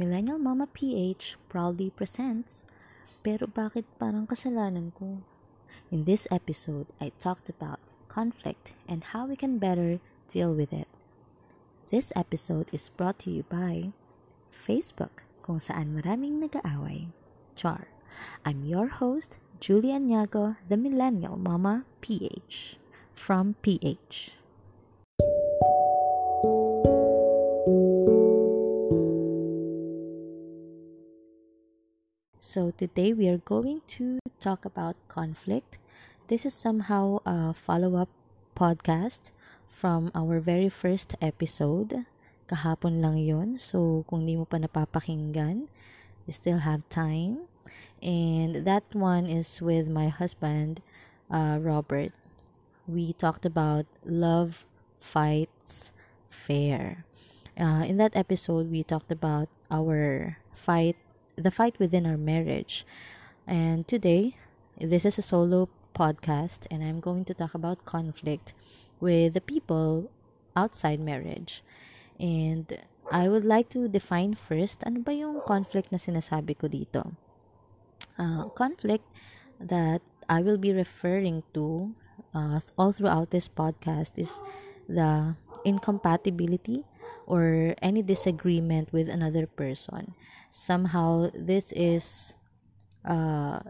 Millennial Mama PH proudly presents Pero bakit parang kasalanan ko? In this episode, I talked about conflict and how we can better deal with it. This episode is brought to you by Facebook, kung saan maraming nag-aaway. Char. I'm your host, Julia Nyago, the Millennial Mama PH. From PH. So, today we are going to talk about conflict. This is somehow a follow up podcast from our very first episode. Kahapon lang yon So, kung di mo pa napapakinggan, you still have time. And that one is with my husband, uh, Robert. We talked about love fights fair. Uh, in that episode, we talked about our fight the fight within our marriage. And today, this is a solo podcast, and I'm going to talk about conflict with the people outside marriage. And I would like to define first ano ba yung conflict na sinasabi ko dito. Uh, conflict that I will be referring to uh, all throughout this podcast is the incompatibility or any disagreement with another person. Somehow, this is uh,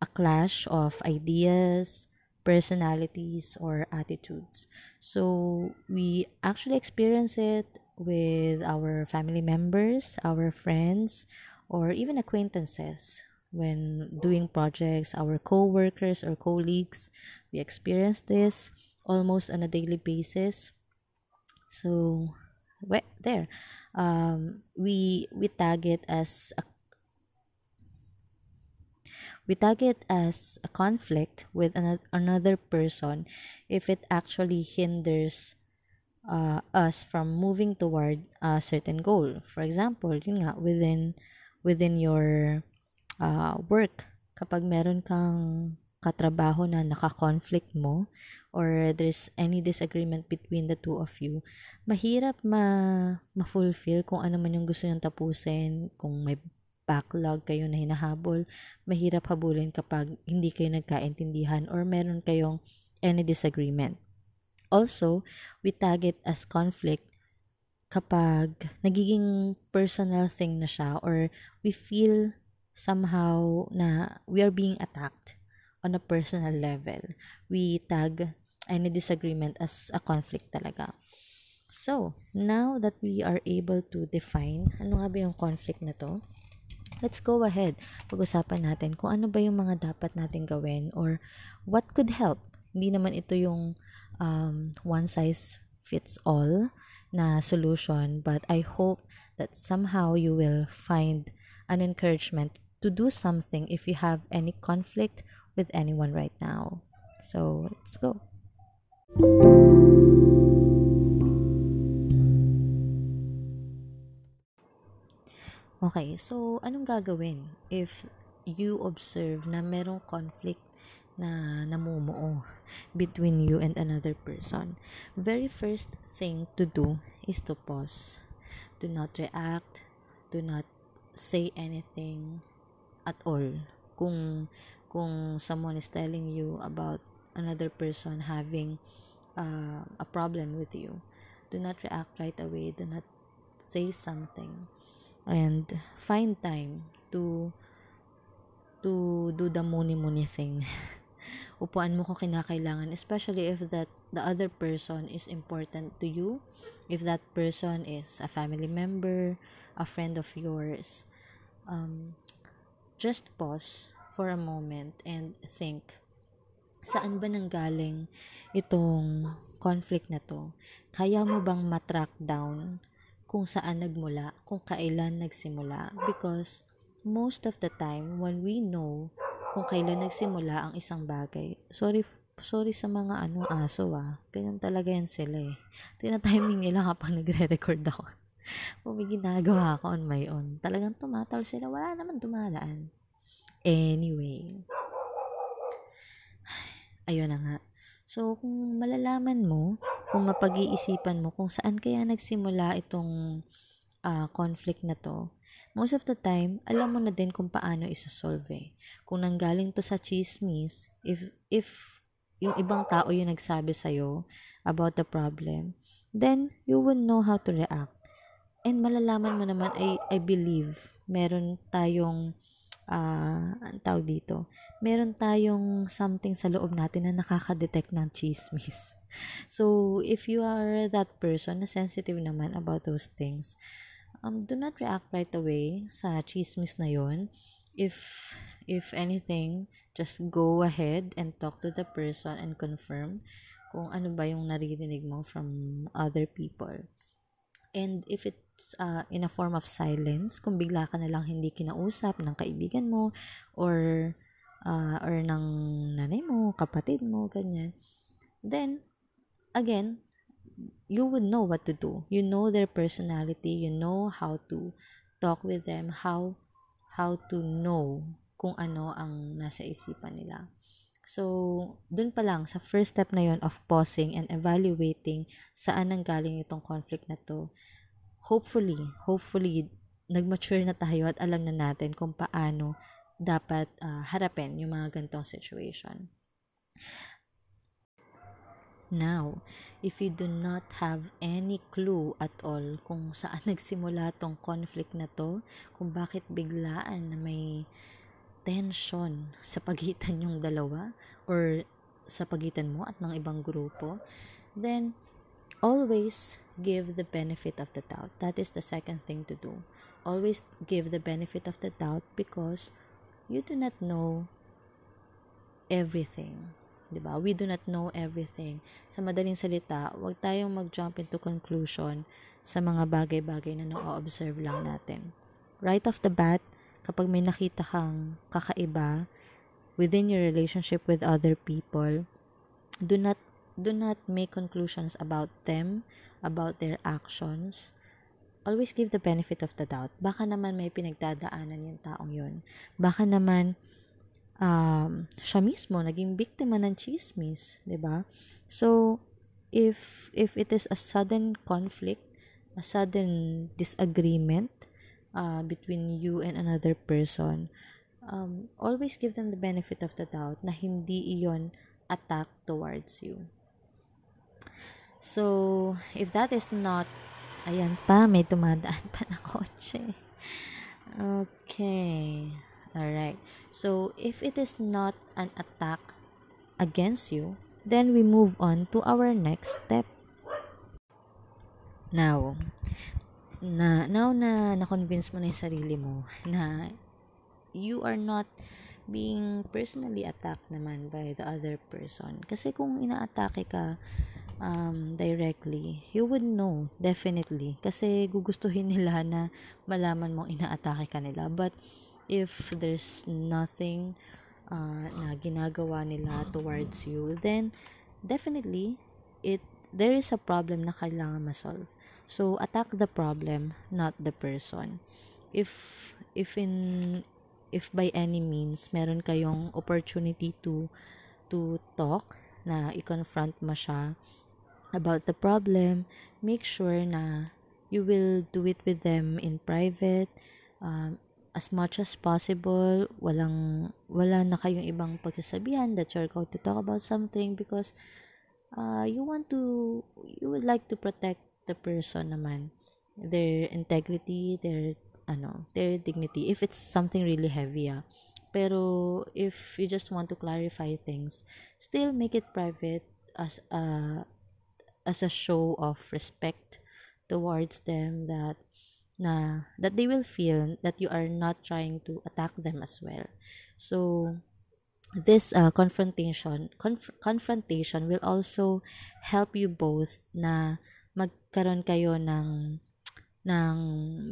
a clash of ideas, personalities, or attitudes. So, we actually experience it with our family members, our friends, or even acquaintances when doing projects, our co workers or colleagues. We experience this almost on a daily basis. So, well, there, um, we we tag it as a we tag it as a conflict with an, another person if it actually hinders uh, us from moving toward a certain goal. For example, yun nga, within within your uh, work, kapag meron kang katrabaho na naka-conflict mo or there's any disagreement between the two of you, mahirap ma ma-fulfill kung ano man yung gusto niyong tapusin, kung may backlog kayo na hinahabol, mahirap habulin kapag hindi kayo nagkaintindihan or meron kayong any disagreement. Also, we tag it as conflict kapag nagiging personal thing na siya or we feel somehow na we are being attacked on a personal level. We tag any disagreement as a conflict talaga. So, now that we are able to define ano nga ba yung conflict na to, let's go ahead. Pag-usapan natin kung ano ba yung mga dapat natin gawin or what could help. Hindi naman ito yung um, one size fits all na solution, but I hope that somehow you will find an encouragement to do something if you have any conflict with anyone right now. So, let's go. Okay, so anong gagawin if you observe na merong conflict na namumuo between you and another person? Very first thing to do is to pause. Do not react, do not say anything at all. Kung kung someone is telling you about another person having uh, a problem with you, do not react right away. Do not say something. And find time to to do the money-money thing. Upuan mo kung kinakailangan, especially if that the other person is important to you, if that person is a family member, a friend of yours. Um, just pause for a moment and think, saan ba nanggaling itong conflict na to? Kaya mo bang matrack down kung saan nagmula, kung kailan nagsimula? Because most of the time, when we know kung kailan nagsimula ang isang bagay, sorry sorry sa mga anong aso ah. Ganyan talaga yan sila eh. Tina-timing nila kapag nagre-record ako. Kung may ginagawa ako on my own. Talagang tumatal sila. Wala naman dumadaan. Anyway. Ayun na nga. So, kung malalaman mo, kung mapag-iisipan mo kung saan kaya nagsimula itong uh, conflict na to, most of the time, alam mo na din kung paano isa-solve eh. Kung nanggaling to sa chismis, if, if yung ibang tao yung nagsabi sa'yo about the problem, then you will know how to react. And malalaman mo naman, I, I believe, meron tayong, uh, ang tawag dito, meron tayong something sa loob natin na nakaka-detect ng chismis. So, if you are that person na sensitive naman about those things, um, do not react right away sa chismis na yon. If, if anything, just go ahead and talk to the person and confirm kung ano ba yung naririnig mo from other people. And if it's uh, in a form of silence, kung bigla ka na lang hindi kinausap ng kaibigan mo or uh, or ng nanay mo, kapatid mo, ganyan, then again, you would know what to do. You know their personality, you know how to talk with them, how how to know kung ano ang nasa isipan nila. So, dun pa lang, sa first step na yon of pausing and evaluating saan nang galing itong conflict na to, hopefully, hopefully, nag-mature na tayo at alam na natin kung paano dapat uh, harapin yung mga gantong situation. Now, if you do not have any clue at all kung saan nagsimula tong conflict na to, kung bakit biglaan na may tension sa pagitan yung dalawa or sa pagitan mo at ng ibang grupo, then always give the benefit of the doubt. That is the second thing to do. Always give the benefit of the doubt because you do not know everything 'di ba? We do not know everything. Sa madaling salita, huwag tayong mag-jump into conclusion sa mga bagay-bagay na na-observe lang natin. Right off the bat, kapag may nakita kang kakaiba within your relationship with other people, do not do not make conclusions about them, about their actions. Always give the benefit of the doubt. Baka naman may pinagdadaanan yung taong yun. Baka naman um, siya mismo naging biktima ng chismis, 'di ba? So if if it is a sudden conflict, a sudden disagreement uh, between you and another person, um, always give them the benefit of the doubt na hindi iyon attack towards you. So, if that is not, ayan pa, may tumadaan pa na kotse. Okay. Alright. So, if it is not an attack against you, then we move on to our next step. Now, na now na na-convince mo na 'yung sarili mo na you are not being personally attacked naman by the other person. Kasi kung inaatake ka um, directly, you would know, definitely. Kasi gugustuhin nila na malaman mong inaatake ka nila. But, if there's nothing uh, na ginagawa nila towards you, then definitely it there is a problem na kailangan ma-solve. So attack the problem, not the person. If if in if by any means meron kayong opportunity to to talk na i-confront mo siya about the problem, make sure na you will do it with them in private. Um, as much as possible, walang, wala na kayong ibang pagsasabihan that you're going to talk about something because uh, you want to, you would like to protect the person naman. Their integrity, their, ano, their dignity. If it's something really heavy, ah. Pero, if you just want to clarify things, still make it private as a, as a show of respect towards them that na that they will feel that you are not trying to attack them as well. So this uh, confrontation conf- confrontation will also help you both na magkaroon kayo ng ng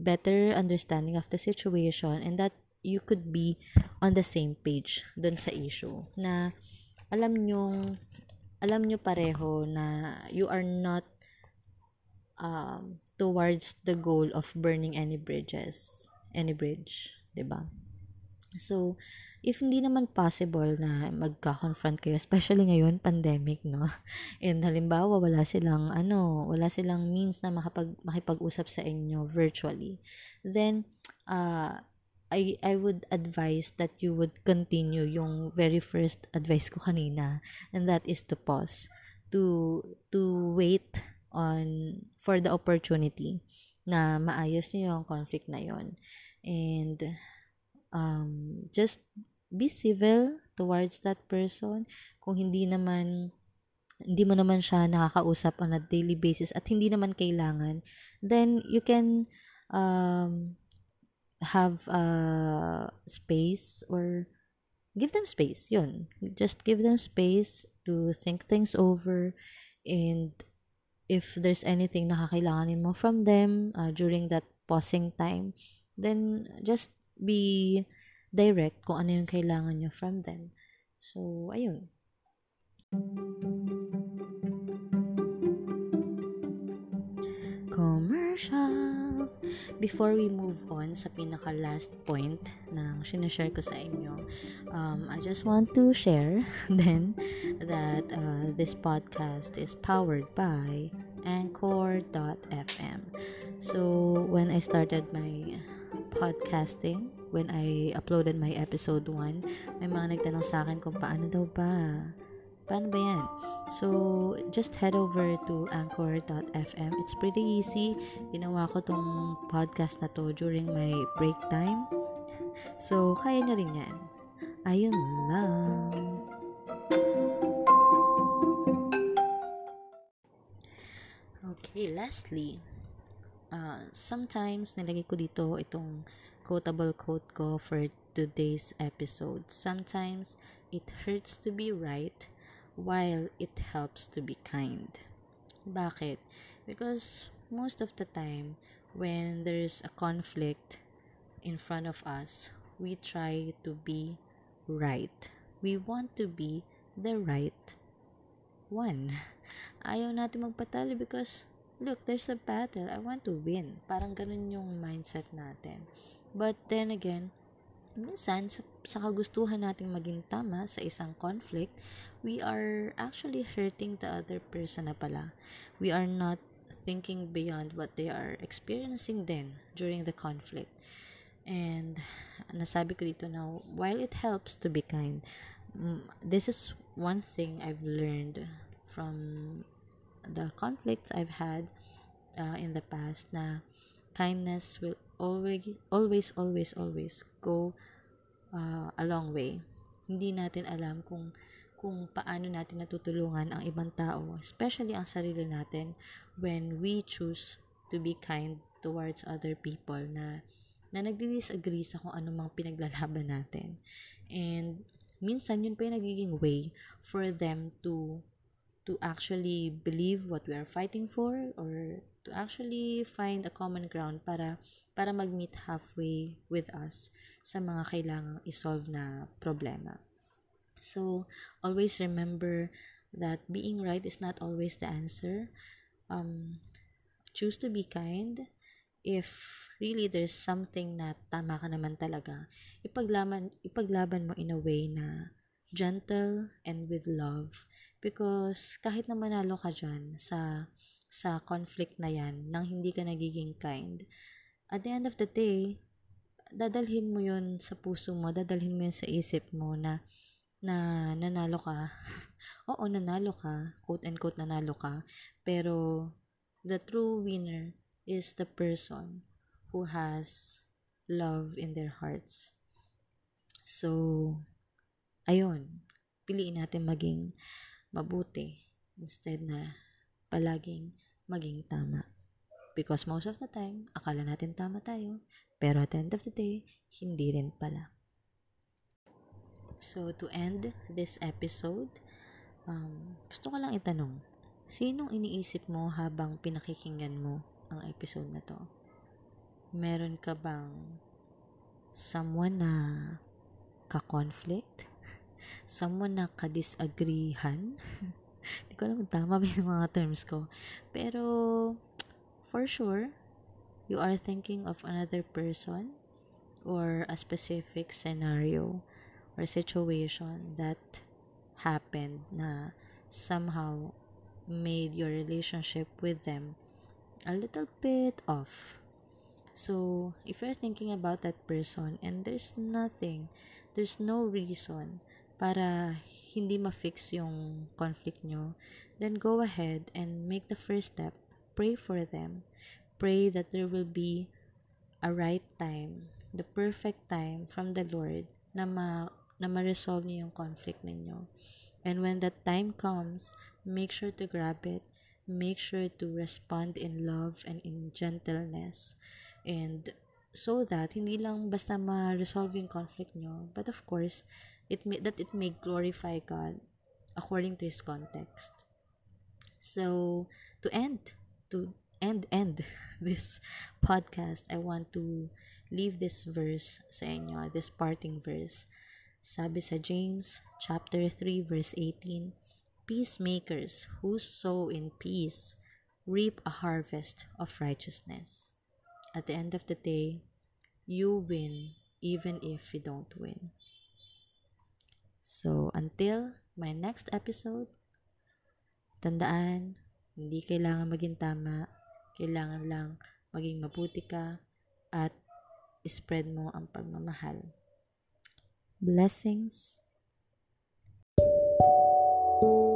better understanding of the situation and that you could be on the same page dun sa issue na alam nyo alam nyo pareho na you are not um, towards the goal of burning any bridges, any bridge, 'di ba? So, if hindi naman possible na magka-confront kayo, especially ngayon, pandemic, no? And halimbawa, wala silang, ano, wala silang means na makapag, makipag-usap sa inyo virtually, then, uh, I, I would advise that you would continue yung very first advice ko kanina, and that is to pause, to, to wait on, for the opportunity na maayos niyo yung conflict na yon and um, just be civil towards that person. Kung hindi naman hindi mo naman siya nakakausap on a daily basis at hindi naman kailangan then you can um, have a space or give them space yun. Just give them space to think things over and if there's anything na kakailanganin mo from them uh, during that pausing time then just be direct kung ano yung kailangan nyo from them. So, ayun. Commercial! Before we move on sa pinaka-last point na sinashare ko sa inyo, um, I just want to share then that uh, this podcast is powered by Anchor.fm. So, when I started my podcasting, when I uploaded my episode 1, may mga nagtanong sa akin kung paano daw ba. Paano ba yan? So, just head over to anchor.fm. It's pretty easy. Ginawa ko tong podcast na to during my break time. So, kaya nyo rin yan. Ayun lang. Okay, lastly, uh, sometimes nilagay ko dito itong quotable quote ko for today's episode. Sometimes it hurts to be right while it helps to be kind. Bakit? Because most of the time when there's a conflict in front of us, we try to be right. We want to be the right one. Ayaw natin magpatalo because look, there's a battle. I want to win. Parang ganun yung mindset natin. But then again, minsan sa, sa kagustuhan nating maging tama sa isang conflict, we are actually hurting the other person na pala. We are not thinking beyond what they are experiencing then during the conflict. And nasabi ko dito na while it helps to be kind, this is one thing I've learned from the conflicts I've had uh, in the past na kindness will always always always always go uh, a long way. Hindi natin alam kung kung paano natin natutulungan ang ibang tao, especially ang sarili natin when we choose to be kind towards other people na na nagdi-disagree sa kung anumang pinaglalaban natin. And minsan yun pa yung nagiging way for them to to actually believe what we are fighting for or to actually find a common ground para para mag-meet halfway with us sa mga kailangang isolve na problema. So, always remember that being right is not always the answer. Um, choose to be kind. If really there's something na tama ka naman talaga, ipaglaban, ipaglaban mo in a way na gentle and with love Because kahit na manalo ka dyan sa, sa conflict na yan, nang hindi ka nagiging kind, at the end of the day, dadalhin mo yon sa puso mo, dadalhin mo yun sa isip mo na, na nanalo ka. Oo, nanalo ka. Quote and quote, nanalo ka. Pero, the true winner is the person who has love in their hearts. So, ayun. Piliin natin maging mabuti instead na palaging maging tama. Because most of the time, akala natin tama tayo, pero at the end of the day, hindi rin pala. So, to end this episode, um, gusto ko lang itanong, sinong iniisip mo habang pinakikinggan mo ang episode na to? Meron ka bang someone na ka-conflict? Someone na kadisagreehan. Hindi ko alam kung tama ba yung mga terms ko. Pero, for sure, you are thinking of another person or a specific scenario or situation that happened na somehow made your relationship with them a little bit off. So, if you're thinking about that person and there's nothing, there's no reason para hindi ma-fix yung conflict nyo, then go ahead and make the first step. Pray for them. Pray that there will be a right time, the perfect time from the Lord na ma na ma-resolve niyo yung conflict ninyo. And when that time comes, make sure to grab it. Make sure to respond in love and in gentleness. And so that hindi lang basta ma-resolve yung conflict nyo, but of course, it may, that it may glorify God according to his context. So, to end, to end, end this podcast, I want to leave this verse sa inyo, this parting verse. Sabi sa James chapter 3 verse 18, Peacemakers who sow in peace reap a harvest of righteousness. At the end of the day, you win even if you don't win. So, until my next episode, tandaan, hindi kailangan maging tama, kailangan lang maging mabuti ka at spread mo ang pagmamahal. Blessings. thank you